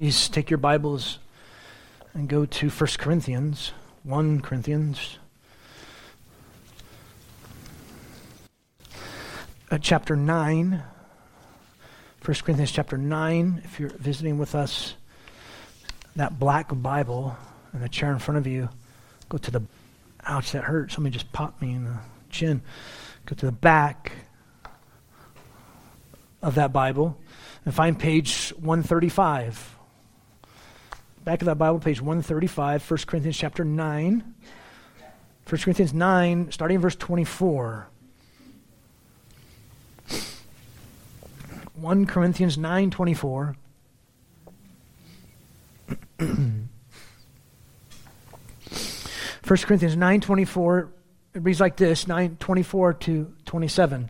Please take your Bibles and go to 1 Corinthians, 1 Corinthians, uh, chapter 9. 1 Corinthians chapter 9. If you're visiting with us, that black Bible and the chair in front of you, go to the, ouch, that hurt. Somebody just popped me in the chin. Go to the back of that Bible and find page 135 back of that Bible, page 135, 1 Corinthians chapter 9. 1 Corinthians 9, starting in verse 24. 1 Corinthians 9, 24. 1 Corinthians 9, 24, it reads like this, 9, 24 to 27.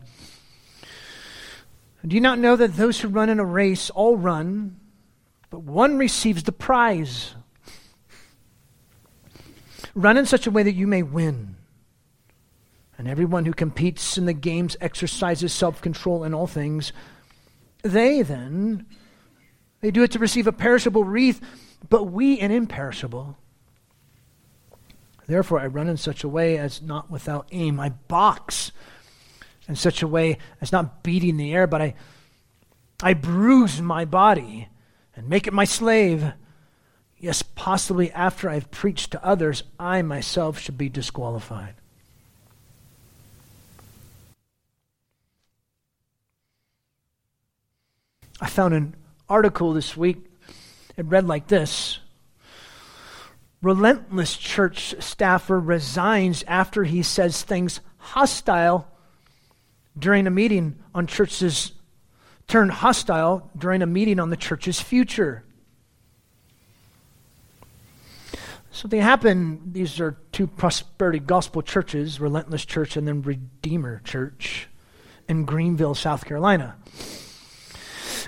Do you not know that those who run in a race all run, but one receives the prize. Run in such a way that you may win. And everyone who competes in the games exercises self control in all things. They then, they do it to receive a perishable wreath, but we an imperishable. Therefore, I run in such a way as not without aim. I box in such a way as not beating the air, but I, I bruise my body and make it my slave. Yes, possibly after I've preached to others, I myself should be disqualified. I found an article this week. It read like this Relentless church staffer resigns after he says things hostile during a meeting on church's turned hostile during a meeting on the church's future. Something happened. These are two prosperity gospel churches, Relentless Church and then Redeemer Church in Greenville, South Carolina.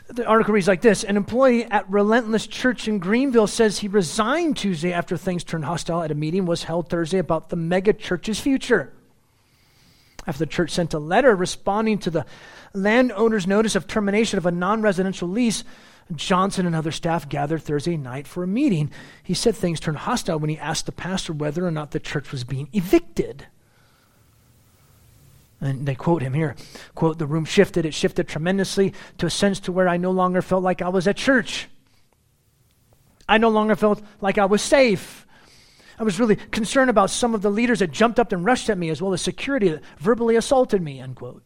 The article reads like this An employee at Relentless Church in Greenville says he resigned Tuesday after things turned hostile at a meeting was held Thursday about the mega church's future. After the church sent a letter responding to the landowner's notice of termination of a non residential lease, Johnson and other staff gathered Thursday night for a meeting. He said things turned hostile when he asked the pastor whether or not the church was being evicted. And they quote him here quote, the room shifted. It shifted tremendously to a sense to where I no longer felt like I was at church. I no longer felt like I was safe. I was really concerned about some of the leaders that jumped up and rushed at me, as well as security that verbally assaulted me, unquote.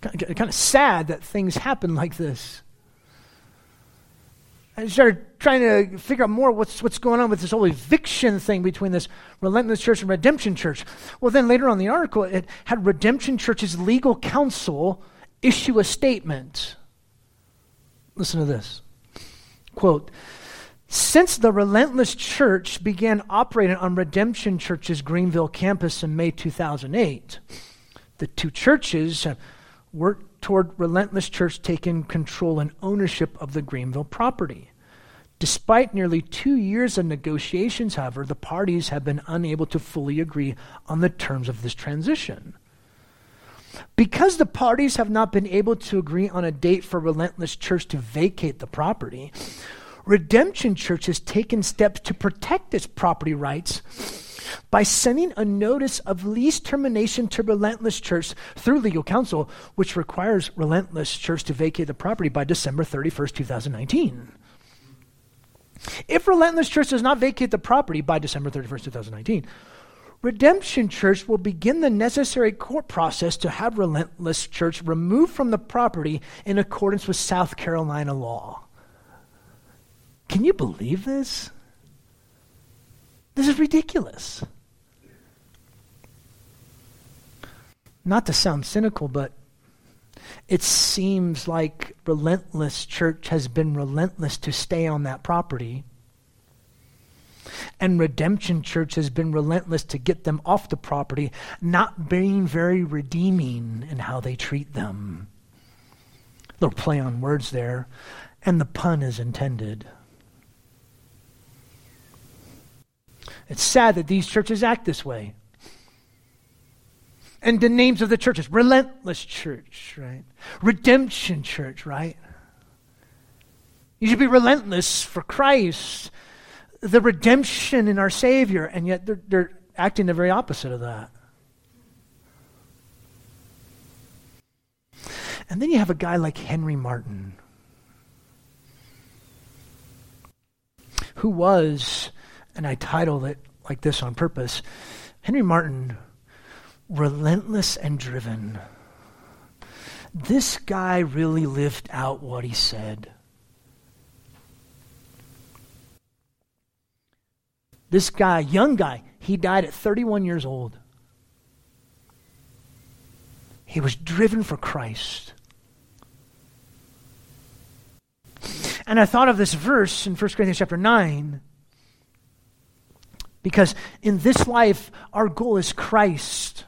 Kind of sad that things happen like this. I started trying to figure out more what's, what's going on with this whole eviction thing between this Relentless Church and Redemption Church. Well, then later on the article, it had Redemption Church's legal counsel issue a statement. Listen to this. Quote, since the Relentless Church began operating on Redemption Church's Greenville campus in May 2008, the two churches have worked toward Relentless Church taking control and ownership of the Greenville property. Despite nearly two years of negotiations, however, the parties have been unable to fully agree on the terms of this transition. Because the parties have not been able to agree on a date for Relentless Church to vacate the property, Redemption Church has taken steps to protect its property rights by sending a notice of lease termination to Relentless Church through legal counsel, which requires Relentless Church to vacate the property by December 31st, 2019. If Relentless Church does not vacate the property by December 31st, 2019, Redemption Church will begin the necessary court process to have Relentless Church removed from the property in accordance with South Carolina law. Can you believe this? This is ridiculous. Not to sound cynical, but it seems like Relentless Church has been relentless to stay on that property. And Redemption Church has been relentless to get them off the property, not being very redeeming in how they treat them. Little play on words there, and the pun is intended. It's sad that these churches act this way. And the names of the churches Relentless Church, right? Redemption Church, right? You should be relentless for Christ, the redemption in our Savior, and yet they're, they're acting the very opposite of that. And then you have a guy like Henry Martyn, who was, and I titled it like this on purpose Henry Martyn, relentless and driven. This guy really lived out what he said. This guy, young guy, he died at 31 years old. He was driven for Christ. And I thought of this verse in 1 Corinthians chapter 9 because in this life, our goal is Christ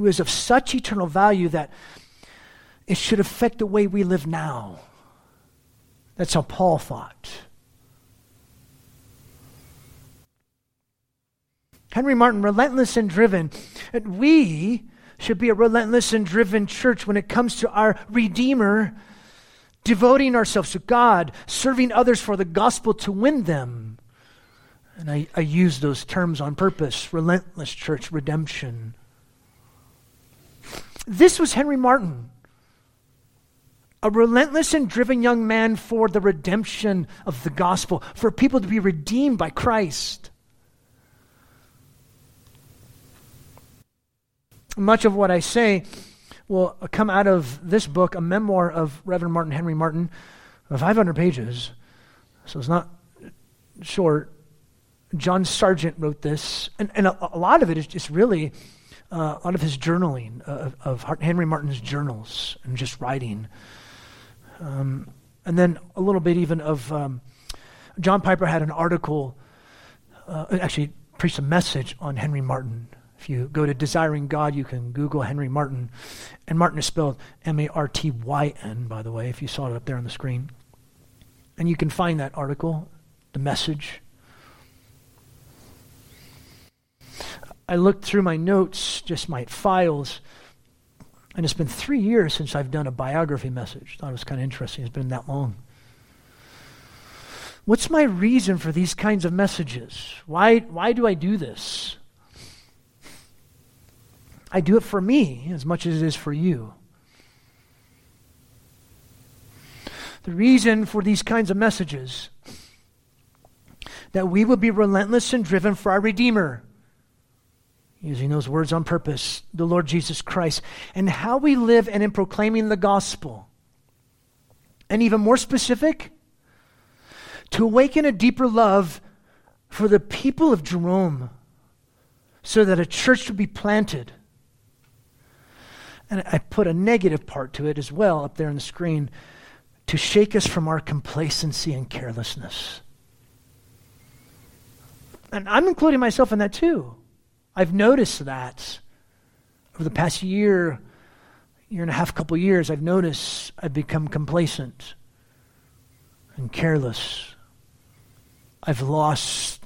who is of such eternal value that it should affect the way we live now. That's how Paul thought. Henry Martyn, relentless and driven. And we should be a relentless and driven church when it comes to our Redeemer, devoting ourselves to God, serving others for the gospel to win them. And I, I use those terms on purpose relentless church, redemption. This was Henry Martyn, a relentless and driven young man for the redemption of the gospel, for people to be redeemed by Christ. Much of what I say will come out of this book, a memoir of Reverend Martin Henry Martyn, 500 pages. So it's not short. John Sargent wrote this, and, and a, a lot of it is just really uh, a lot of his journaling, uh, of, of, Henry Martyn's journals, and just writing. Um, and then a little bit even of um, John Piper had an article, uh, actually preached a message on Henry Martyn. If you go to Desiring God, you can Google Henry Martyn. And Martyn is spelled M A R T Y N, by the way, if you saw it up there on the screen. And you can find that article, the message. I looked through my notes, just my files, and it's been three years since I've done a biography message. Thought it was kind of interesting. It's been that long. What's my reason for these kinds of messages? Why, why do I do this? I do it for me as much as it is for you. The reason for these kinds of messages that we will be relentless and driven for our Redeemer using those words on purpose, the Lord Jesus Christ, and how we live and in proclaiming the gospel. And even more specific, to awaken a deeper love for the people of Jerome so that a church would be planted. And I put a negative part to it as well up there on the screen to shake us from our complacency and carelessness. And I'm including myself in that too. I've noticed that over the past year, year and a half, couple years, I've noticed I've become complacent and careless. I've lost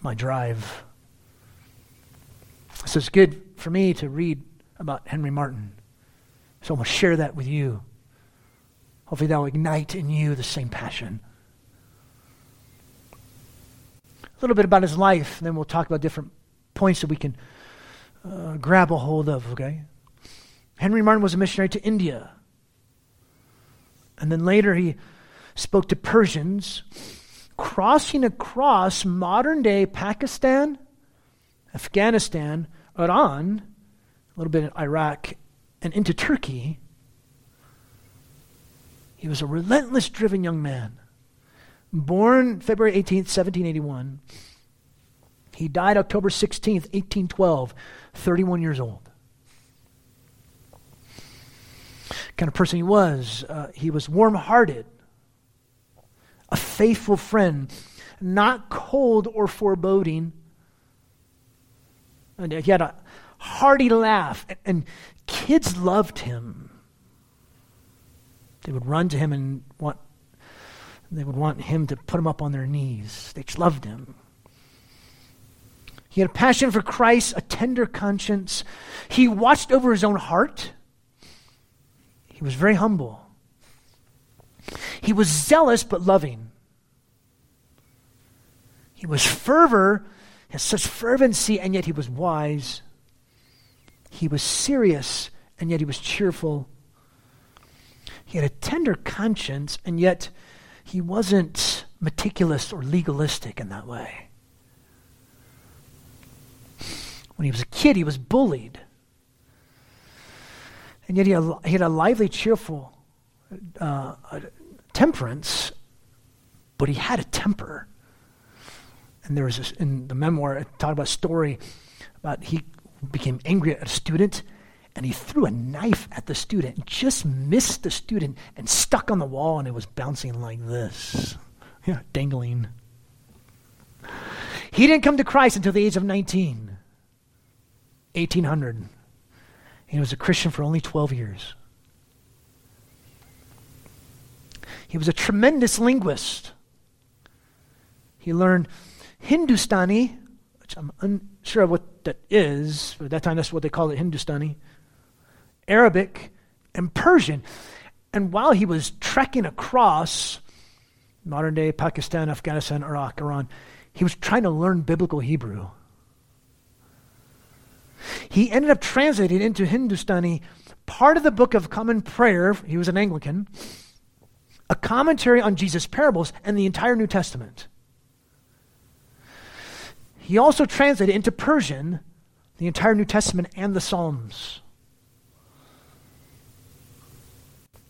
my drive. So it's good for me to read about Henry Martyn. So I'm going to share that with you. Hopefully, that will ignite in you the same passion. A little bit about his life, and then we'll talk about different points that we can uh, grab a hold of, okay? Henry Martyn was a missionary to India. And then later he spoke to Persians, crossing across modern day Pakistan, Afghanistan, Iran, a little bit in Iraq, and into Turkey. He was a relentless driven young man. Born February 18th, 1781 he died October 16th, 1812, 31 years old. Kind of person he was. Uh, he was warm hearted, a faithful friend, not cold or foreboding. And he had a hearty laugh, and, and kids loved him. They would run to him and want they would want him to put him up on their knees. They loved him. He had a passion for Christ, a tender conscience. He watched over his own heart. He was very humble. He was zealous but loving. He was fervor, had such fervency, and yet he was wise. He was serious, and yet he was cheerful. He had a tender conscience, and yet he wasn't meticulous or legalistic in that way. When he was a kid, he was bullied. And yet he had, he had a lively, cheerful uh, temperance, but he had a temper. And there was this, in the memoir, it talked about a story about he became angry at a student and he threw a knife at the student, just missed the student, and stuck on the wall, and it was bouncing like this. Yeah, dangling. He didn't come to Christ until the age of 19, 1800. He was a Christian for only 12 years. He was a tremendous linguist. He learned Hindustani, which I'm unsure of what that is. But at that time, that's what they called it Hindustani, Arabic, and Persian. And while he was trekking across modern day Pakistan, Afghanistan, Iraq, Iran, he was trying to learn biblical Hebrew. He ended up translating into Hindustani part of the Book of Common Prayer. He was an Anglican, a commentary on Jesus' parables, and the entire New Testament. He also translated into Persian the entire New Testament and the Psalms.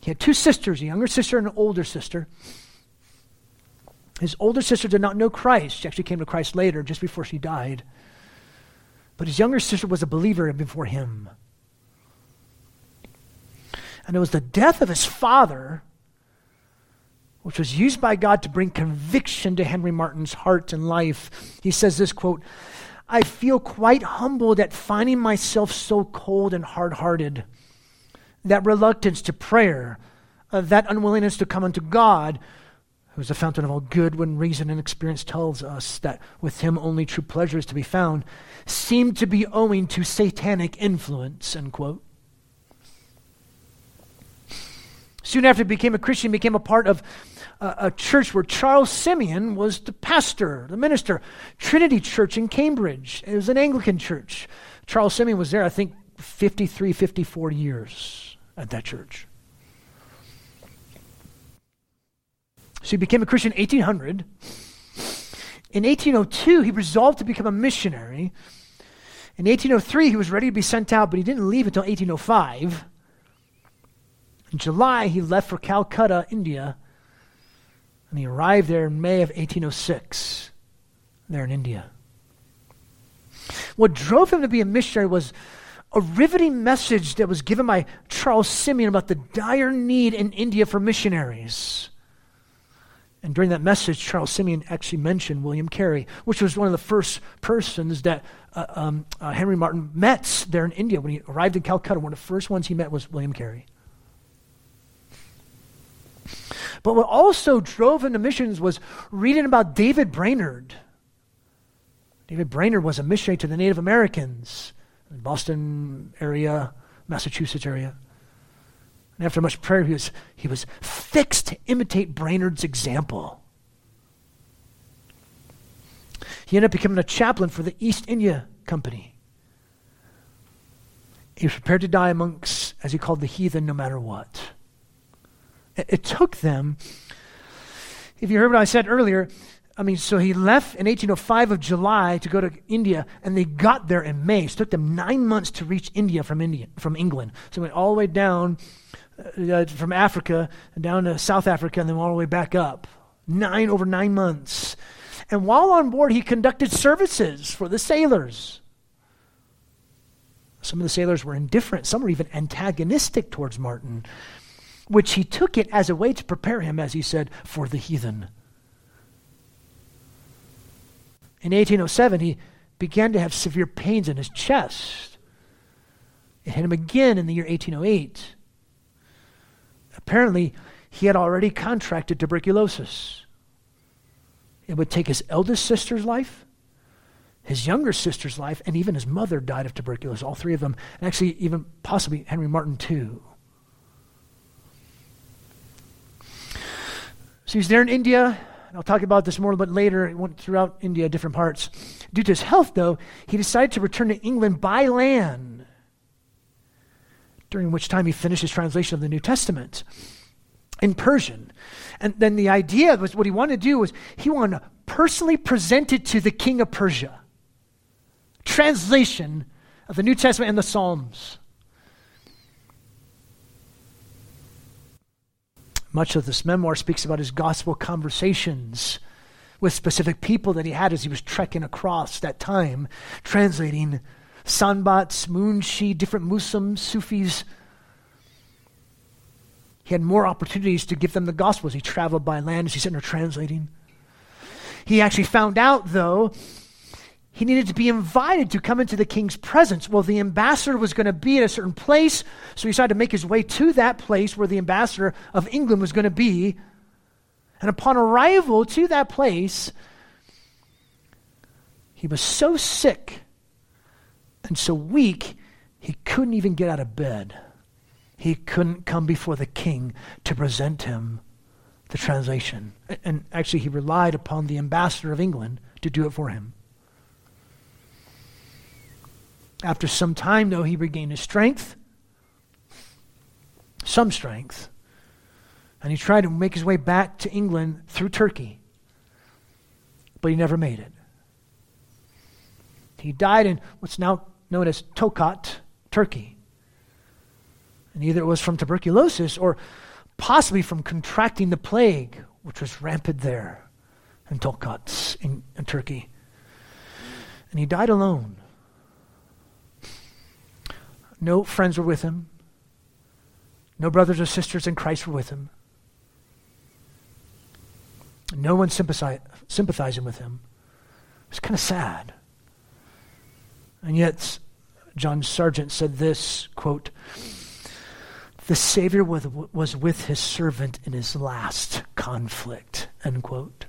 He had two sisters, a younger sister and an older sister. His older sister did not know Christ. She actually came to Christ later, just before she died. But his younger sister was a believer before him. And it was the death of his father which was used by God to bring conviction to Henry Martyn's heart and life. He says this quote, I feel quite humbled at finding myself so cold and hard hearted. That reluctance to prayer, uh, that unwillingness to come unto God, who is the fountain of all good, when reason and experience tells us that with him only true pleasure is to be found, seemed to be owing to satanic influence, end quote. Soon after he became a Christian, he became a part of a, a church where Charles Simeon was the pastor, the minister. Trinity Church in Cambridge. It was an Anglican church. Charles Simeon was there, I think, 53, 54 years at that church. So he became a Christian in 1800. In 1802, he resolved to become a missionary. In 1803, he was ready to be sent out, but he didn't leave until 1805. In July, he left for Calcutta, India, and he arrived there in May of 1806, there in India. What drove him to be a missionary was a riveting message that was given by Charles Simeon about the dire need in India for missionaries. And during that message, Charles Simeon actually mentioned William Carey, which was one of the first persons that uh, um, uh, Henry Martyn met there in India. When he arrived in Calcutta, one of the first ones he met was William Carey. But what also drove him to missions was reading about David Brainerd. David Brainerd was a missionary to the Native Americans in Boston area, Massachusetts area. And after much prayer, he was, he was fixed to imitate Brainerd's example. He ended up becoming a chaplain for the East India Company. He was prepared to die amongst, as he called the heathen, no matter what. It, it took them, if you heard what I said earlier, I mean, so he left in 1805 of July to go to India, and they got there in May. It took them nine months to reach India from India, from England. So they went all the way down uh, from Africa down to South Africa, and then all the way back up. Nine over nine months. And while on board, he conducted services for the sailors. Some of the sailors were indifferent. Some were even antagonistic towards Martyn, which he took it as a way to prepare him, as he said, for the heathen. In 1807, he began to have severe pains in his chest. It hit him again in the year 1808. Apparently, he had already contracted tuberculosis. It would take his eldest sister's life, his younger sister's life, and even his mother died of tuberculosis, all three of them, and actually, even possibly Henry Martyn, too. So he's there in India. And I'll talk about this more a little bit later. He went throughout India, different parts. Due to his health, though, he decided to return to England by land, during which time he finished his translation of the New Testament in Persian. And then the idea was what he wanted to do was he wanted to personally present it to the king of Persia. Translation of the New Testament and the Psalms. Much of this memoir speaks about his gospel conversations with specific people that he had as he was trekking across that time, translating Sanbats, Munshi, different Muslims, Sufis. He had more opportunities to give them the gospel as he traveled by land, as he's sitting there translating. He actually found out, though, he needed to be invited to come into the king's presence. Well, the ambassador was going to be at a certain place, so he decided to make his way to that place where the ambassador of England was going to be. And upon arrival to that place, he was so sick and so weak, he couldn't even get out of bed. He couldn't come before the king to present him the translation. And actually, he relied upon the ambassador of England to do it for him. After some time, though, he regained his strength, some strength, and he tried to make his way back to England through Turkey, but he never made it. He died in what's now known as Tokat, Turkey. And either it was from tuberculosis or possibly from contracting the plague, which was rampant there in Tokat, in, in Turkey. And he died alone. No friends were with him. No brothers or sisters in Christ were with him. No one sympathizing with him. It was kind of sad. And yet, John Sargent said this quote, the Savior was, with his servant in his last conflict, end quote.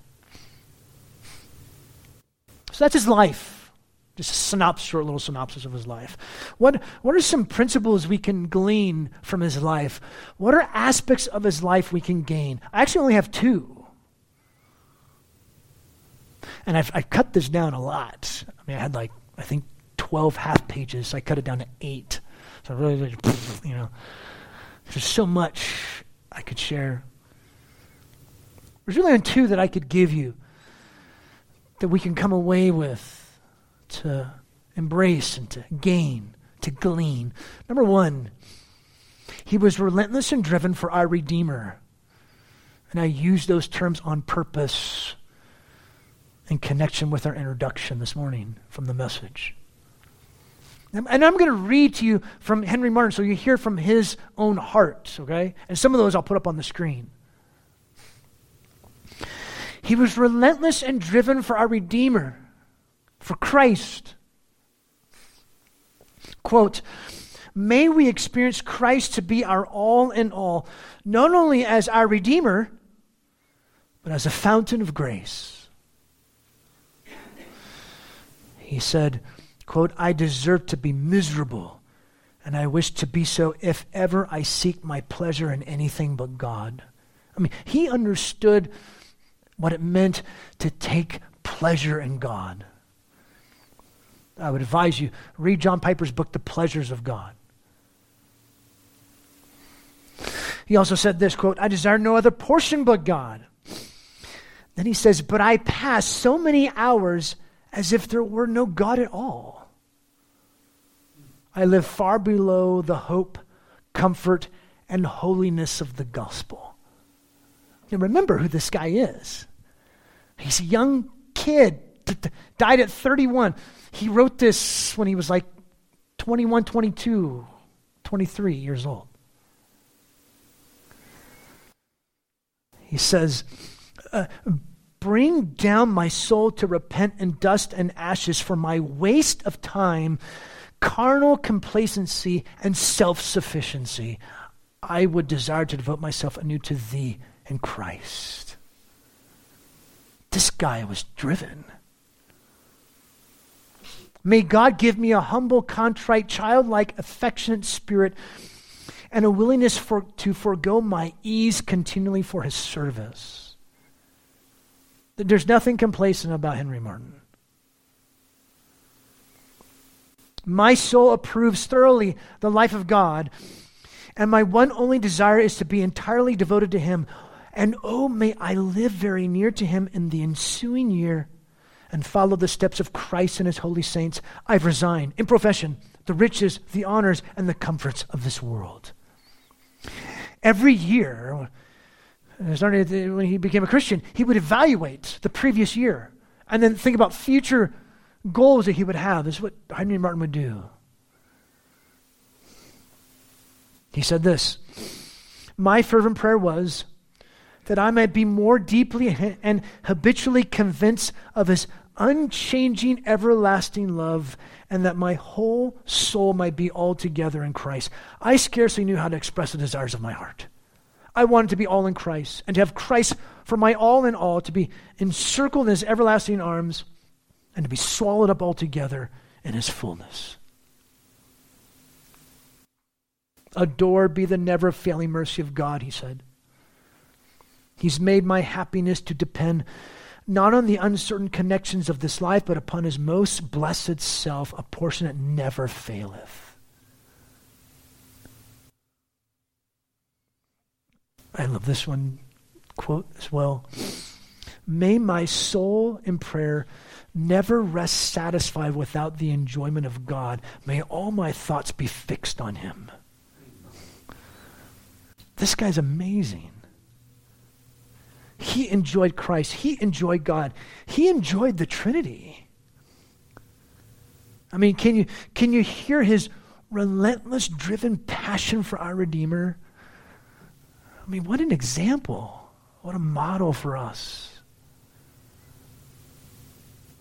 So that's his life. Just a synopsis, short little synopsis of his life. What, what are some principles we can glean from his life? What are aspects of his life we can gain? I actually only have two. And I've, I've cut this down a lot. I mean, I had like, I think, 12 half pages. So I cut it down to eight. So really, you know, there's so much I could share. There's really only two that I could give you that we can come away with to embrace and to gain, to glean. Number one, he was relentless and driven for our Redeemer. And I use those terms on purpose in connection with our introduction this morning from the message. And I'm going to read to you from Henry Martyn so you hear from his own heart, okay? And some of those I'll put up on the screen. He was relentless and driven for our Redeemer for Christ. Quote, may we experience Christ to be our all in all, not only as our Redeemer, but as a fountain of grace. He said, quote, I deserve to be miserable, and I wish to be so if ever I seek my pleasure in anything but God. I mean, he understood what it meant to take pleasure in God. I would advise you read John Piper's book, The Pleasures of God. He also said this quote, I desire no other portion but God. Then he says, But I pass so many hours as if there were no God at all. I live far below the hope, comfort, and holiness of the gospel. Now remember who this guy is. He's a young kid, died at 31. He wrote this when he was like 21, 22, 23 years old. He says, uh, Bring down my soul to repent in dust and ashes for my waste of time, carnal complacency, and self sufficiency. I would desire to devote myself anew to thee in Christ. This guy was driven. May God give me a humble, contrite, childlike, affectionate spirit and a willingness for, to forego my ease continually for his service. There's nothing complacent about Henry Martyn. My soul approves thoroughly the life of God, and my one only desire is to be entirely devoted to Him. And oh, may I live very near to Him in the ensuing year and follow the steps of Christ and His holy saints. I've resigned, in profession, the riches, the honors, and the comforts of this world. Every year, when he became a Christian, he would evaluate the previous year and then think about future goals that he would have. This is what Henry Martyn would do. He said this My fervent prayer was that I might be more deeply and habitually convinced of his unchanging, everlasting love, and that my whole soul might be altogether in Christ. I scarcely knew how to express the desires of my heart. I wanted to be all in Christ and to have Christ for my all in all, to be encircled in his everlasting arms and to be swallowed up altogether in his fullness. Adored be the never failing mercy of God, he said. He's made my happiness to depend not on the uncertain connections of this life, but upon his most blessed self, a portion that never faileth. I love this one quote as well. May my soul in prayer never rest satisfied without the enjoyment of God. May all my thoughts be fixed on him. This guy's amazing. He enjoyed Christ. He enjoyed God. He enjoyed the Trinity. I mean, can you, can you hear his relentless, driven passion for our Redeemer? I mean, what an example. What a model for us.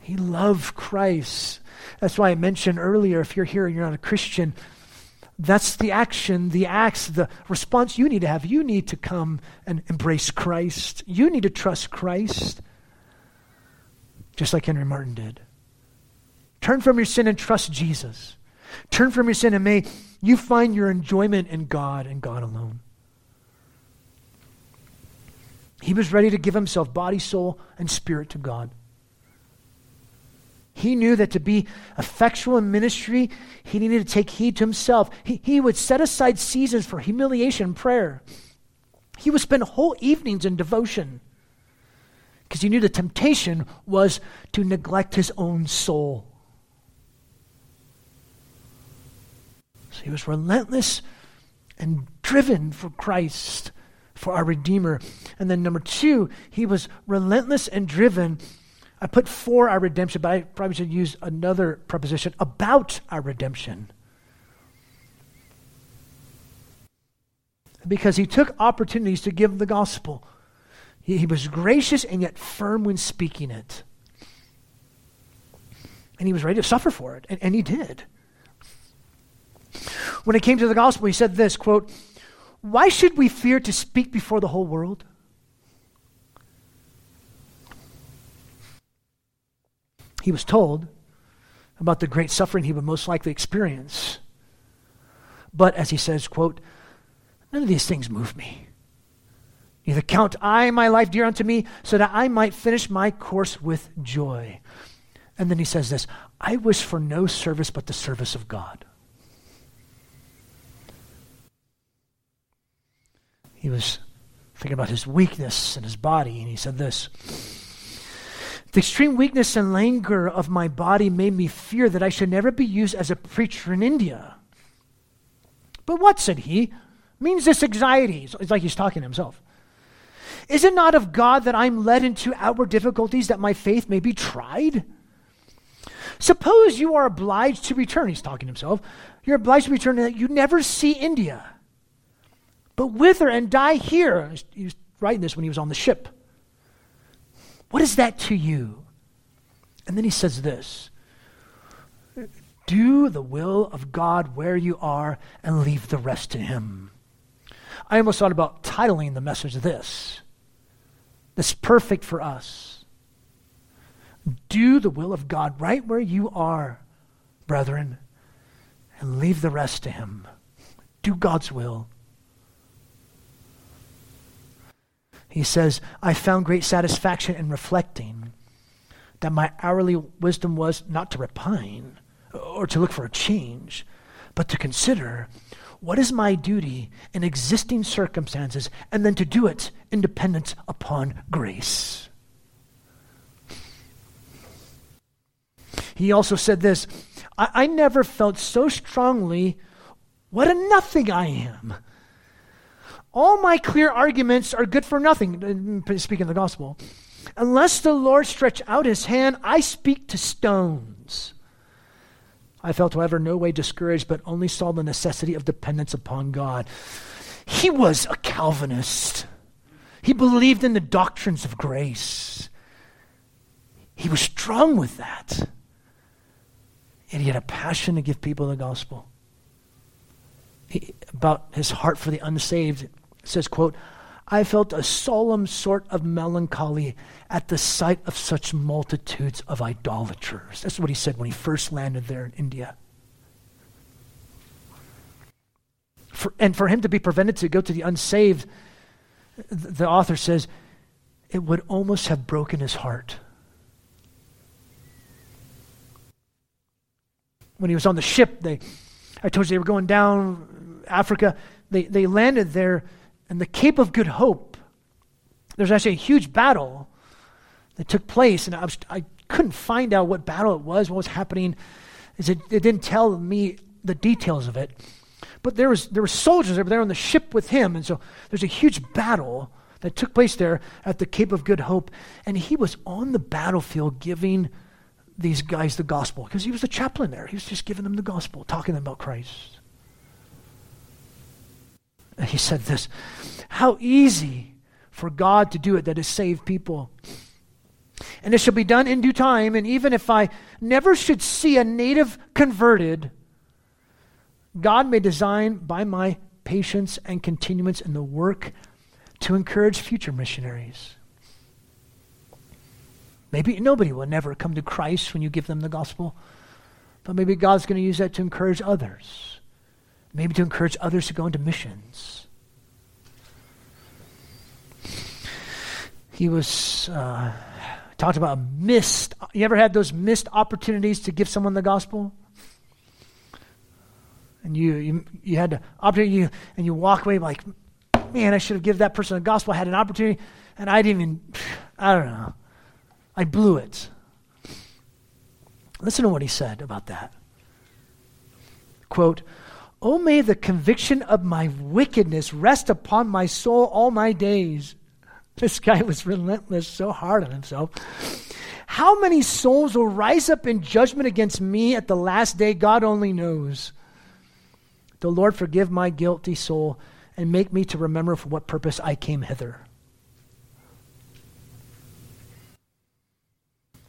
He loved Christ. That's why I mentioned earlier if you're here and you're not a Christian, that's the action, the acts, the response you need to have. You need to come and embrace Christ. You need to trust Christ, just like Henry Martyn did. Turn from your sin and trust Jesus. Turn from your sin and may you find your enjoyment in God and God alone. He was ready to give himself body, soul, and spirit to God. He knew that to be effectual in ministry, he needed to take heed to himself. He, he would set aside seasons for humiliation and prayer. He would spend whole evenings in devotion because he knew the temptation was to neglect his own soul. So he was relentless and driven for Christ, for our Redeemer. And then, number two, he was relentless and driven I put for our redemption, but I probably should use another preposition about our redemption. Because he took opportunities to give the gospel. He, he was gracious and yet firm when speaking it. And he was ready to suffer for it, and, and he did. When it came to the gospel, he said this quote, Why should we fear to speak before the whole world? He was told about the great suffering he would most likely experience. But as he says, quote, none of these things move me. Neither count I my life dear unto me, so that I might finish my course with joy. And then he says this I wish for no service but the service of God. He was thinking about his weakness and his body, and he said this the extreme weakness and languor of my body made me fear that I should never be used as a preacher in India. But what, said he, means this anxiety? It's like he's talking to himself. Is it not of God that I'm led into outward difficulties that my faith may be tried? Suppose you are obliged to return, he's talking to himself. You're obliged to return and that you never see India, but wither and die here. He was writing this when he was on the ship. What is that to you? And then he says this Do the will of God where you are and leave the rest to him. I almost thought about titling the message this. That's perfect for us. Do the will of God right where you are, brethren, and leave the rest to him. Do God's will. He says, I found great satisfaction in reflecting that my hourly wisdom was not to repine or to look for a change, but to consider what is my duty in existing circumstances and then to do it in dependence upon grace. He also said this I, I never felt so strongly what a nothing I am. All my clear arguments are good for nothing, uh, mm, speaking of the gospel. Unless the Lord stretch out his hand, I speak to stones. I felt, however, no way discouraged, but only saw the necessity of dependence upon God. He was a Calvinist. He believed in the doctrines of grace. He was strong with that. And he had a passion to give people the gospel. About his heart for the unsaved, says, quote, I felt a solemn sort of melancholy at the sight of such multitudes of idolaters. That's what he said when he first landed there in India. For, and for him to be prevented to go to the unsaved, the author says, it would almost have broken his heart. When he was on the ship, they, I told you they were going down Africa. They, they landed there and the Cape of Good Hope, there's actually a huge battle that took place, and I, was, I couldn't find out what battle it was, what was happening. It, it didn't tell me the details of it. But there, was, there were soldiers over there on the ship with him, and so there's a huge battle that took place there at the Cape of Good Hope, and he was on the battlefield giving these guys the gospel because he was the chaplain there. He was just giving them the gospel, talking them about Christ. He said this How easy for God to do it that is save people. And it shall be done in due time. And even if I never should see a native converted, God may design by my patience and continuance in the work to encourage future missionaries. Maybe nobody will never come to Christ when you give them the gospel, but maybe God's going to use that to encourage others maybe to encourage others to go into missions. He was uh, talked about missed. You ever had those missed opportunities to give someone the gospel? And you you, you had the opportunity, and you walk away like, man, I should have given that person the gospel. I had an opportunity, and I didn't even. I don't know. I blew it. Listen to what he said about that. Quote, Oh, may the conviction of my wickedness rest upon my soul all my days. This guy was relentless, so hard on himself. How many souls will rise up in judgment against me at the last day? God only knows. The Lord forgive my guilty soul and make me to remember for what purpose I came hither.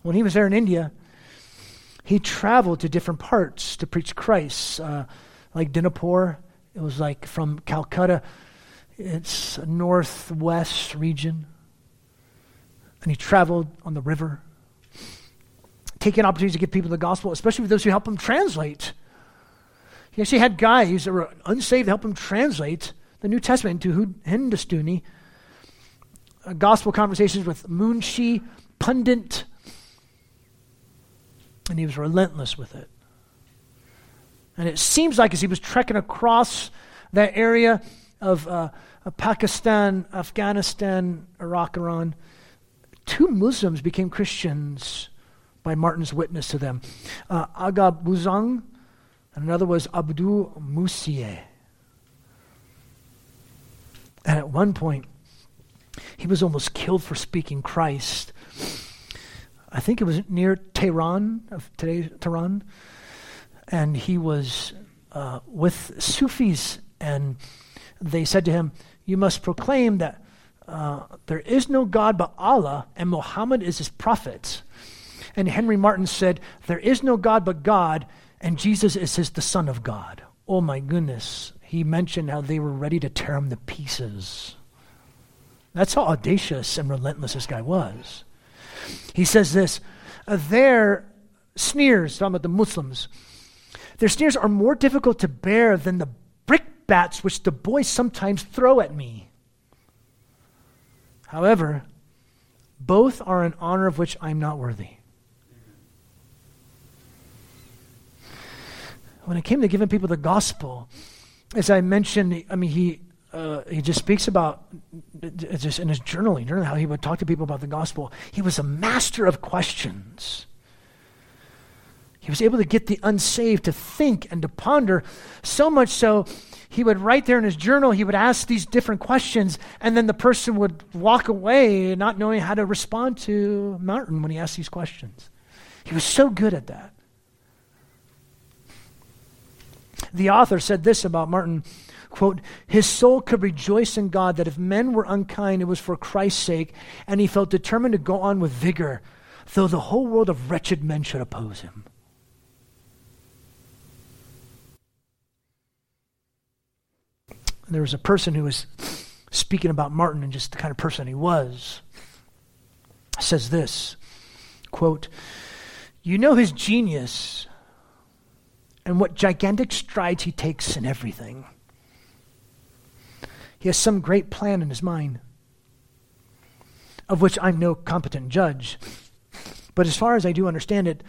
When he was there in India, he traveled to different parts to preach Christ. Uh, like Dinapore. It was like from Calcutta. It's a northwest region. And he traveled on the river, taking opportunities to give people the gospel, especially with those who help him translate. He actually had guys that were unsaved help him translate the New Testament into Hindustani. Uh, gospel conversations with Munshi, Pundit, and he was relentless with it. And it seems like as he was trekking across that area of, uh, of Pakistan, Afghanistan, Iraq, Iran, two Muslims became Christians by Martyn's witness to them. Uh, Aga Buzang, and another was Abdul Masih. And at one point, he was almost killed for speaking Christ. I think it was near Tehran, of today, Tehran and he was uh, with Sufis, and they said to him, You must proclaim that uh, there is no God but Allah, and Muhammad is his prophet. And Henry Martyn said, There is no God but God, and Jesus is his, the Son of God. Oh my goodness. He mentioned how they were ready to tear him to pieces. That's how audacious and relentless this guy was. He says this there sneers, talking about the Muslims, their sneers are more difficult to bear than the brickbats which the boys sometimes throw at me. However, both are an honor of which I'm not worthy. When it came to giving people the gospel, as I mentioned, I mean, he, uh, he just speaks about, just in his journaling, how he would talk to people about the gospel. He was a master of questions. He was able to get the unsaved to think and to ponder, so much so he would write there in his journal, he would ask these different questions, and then the person would walk away not knowing how to respond to Martyn when he asked these questions. He was so good at that. The author said this about Martyn quote, his soul could rejoice in God that if men were unkind, it was for Christ's sake, and he felt determined to go on with vigor, though the whole world of wretched men should oppose him. There was a person who was speaking about Martyn and just the kind of person he was. Says this quote, You know his genius and what gigantic strides he takes in everything. He has some great plan in his mind, of which I'm no competent judge. But as far as I do understand it,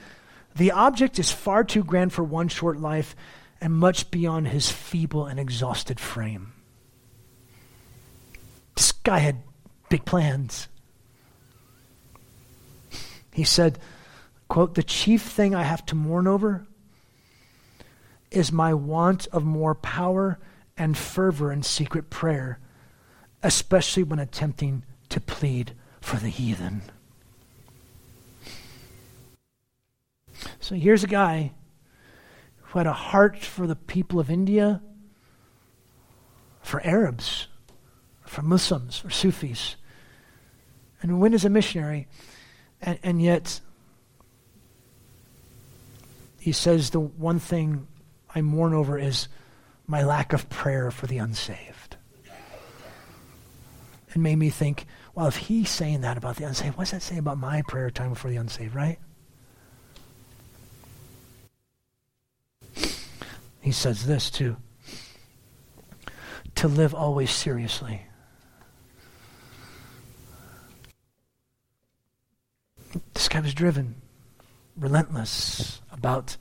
the object is far too grand for one short life and much beyond his feeble and exhausted frame. This guy had big plans. He said, quote, the chief thing I have to mourn over is my want of more power and fervor in secret prayer, especially when attempting to plead for the heathen. So here's a guy who had a heart for the people of India, for Arabs, for Muslims, for Sufis, and went as a missionary, and, and yet he says the one thing I mourn over is my lack of prayer for the unsaved. It made me think, well, if he's saying that about the unsaved, what's that say about my prayer time for the unsaved, right? He says this too to live always seriously. This guy was driven, relentless about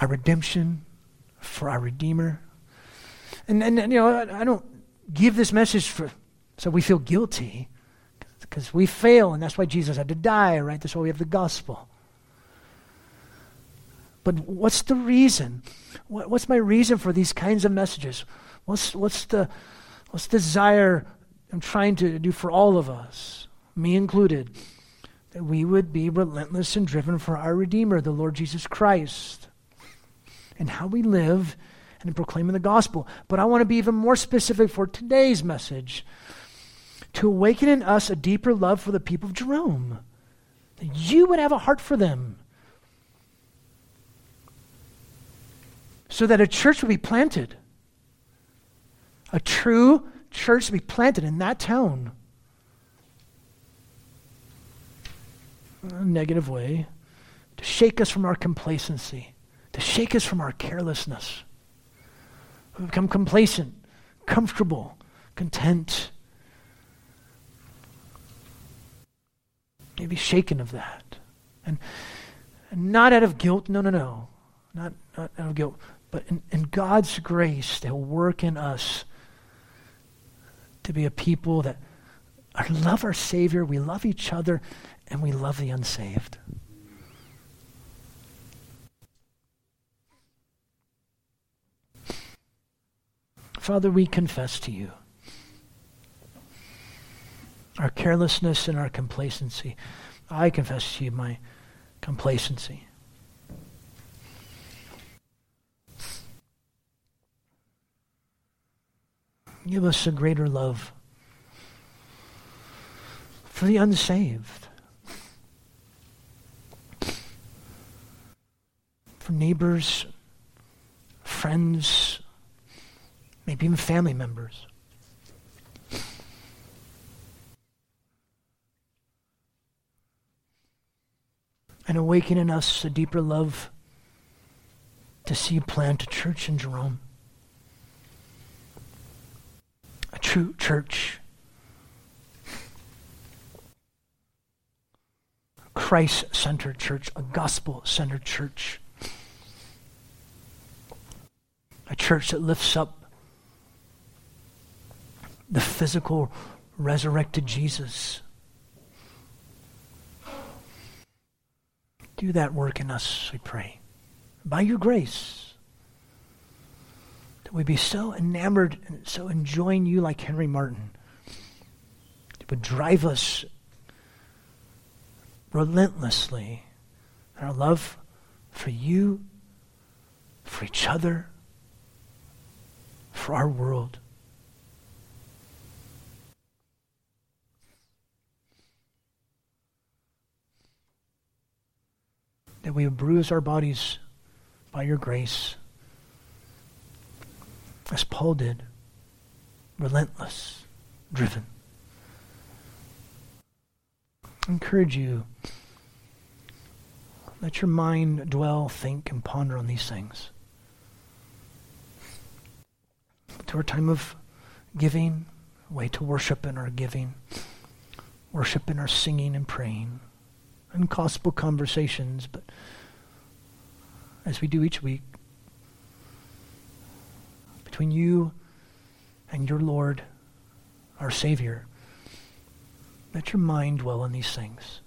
our redemption for our Redeemer. And, and, and you know, I, I don't give this message for so we feel guilty because we fail, and that's why Jesus had to die, right? That's why we have the gospel. But what's the reason? What, what's my reason for these kinds of messages? What's, what's, the, what's the desire I'm trying to do for all of us, me included? That we would be relentless and driven for our Redeemer, the Lord Jesus Christ, and how we live and in proclaiming the gospel. But I want to be even more specific for today's message to awaken in us a deeper love for the people of Jerome. That you would have a heart for them so that a church would be planted. A true church to be planted in that town. A negative way to shake us from our complacency, to shake us from our carelessness. We become complacent, comfortable, content. Maybe shaken of that. And, and not out of guilt, no, no, no. Not, not out of guilt, but in, in God's grace, He'll work in us to be a people that love our Savior, we love each other, and we love the unsaved. Father, we confess to you our carelessness and our complacency. I confess to you my complacency. Give us a greater love for the unsaved, for neighbors, friends, maybe even family members. And awaken in us a deeper love to see plant a church in Jerome. true church. A Christ centered church, a gospel centered church. A church that lifts up the physical resurrected Jesus. Do that work in us, we pray, by your grace. That we be so enamored and so enjoying you like Henry Martyn. It would drive us relentlessly in our love for you, for each other, for our world. that we have bruised our bodies by your grace, as Paul did, relentless, driven. I encourage you, let your mind dwell, think, and ponder on these things. To our time of giving, way to worship in our giving, worship in our singing and praying and gospel conversations, but as we do each week, between you and your Lord, our Savior, let your mind dwell on these things.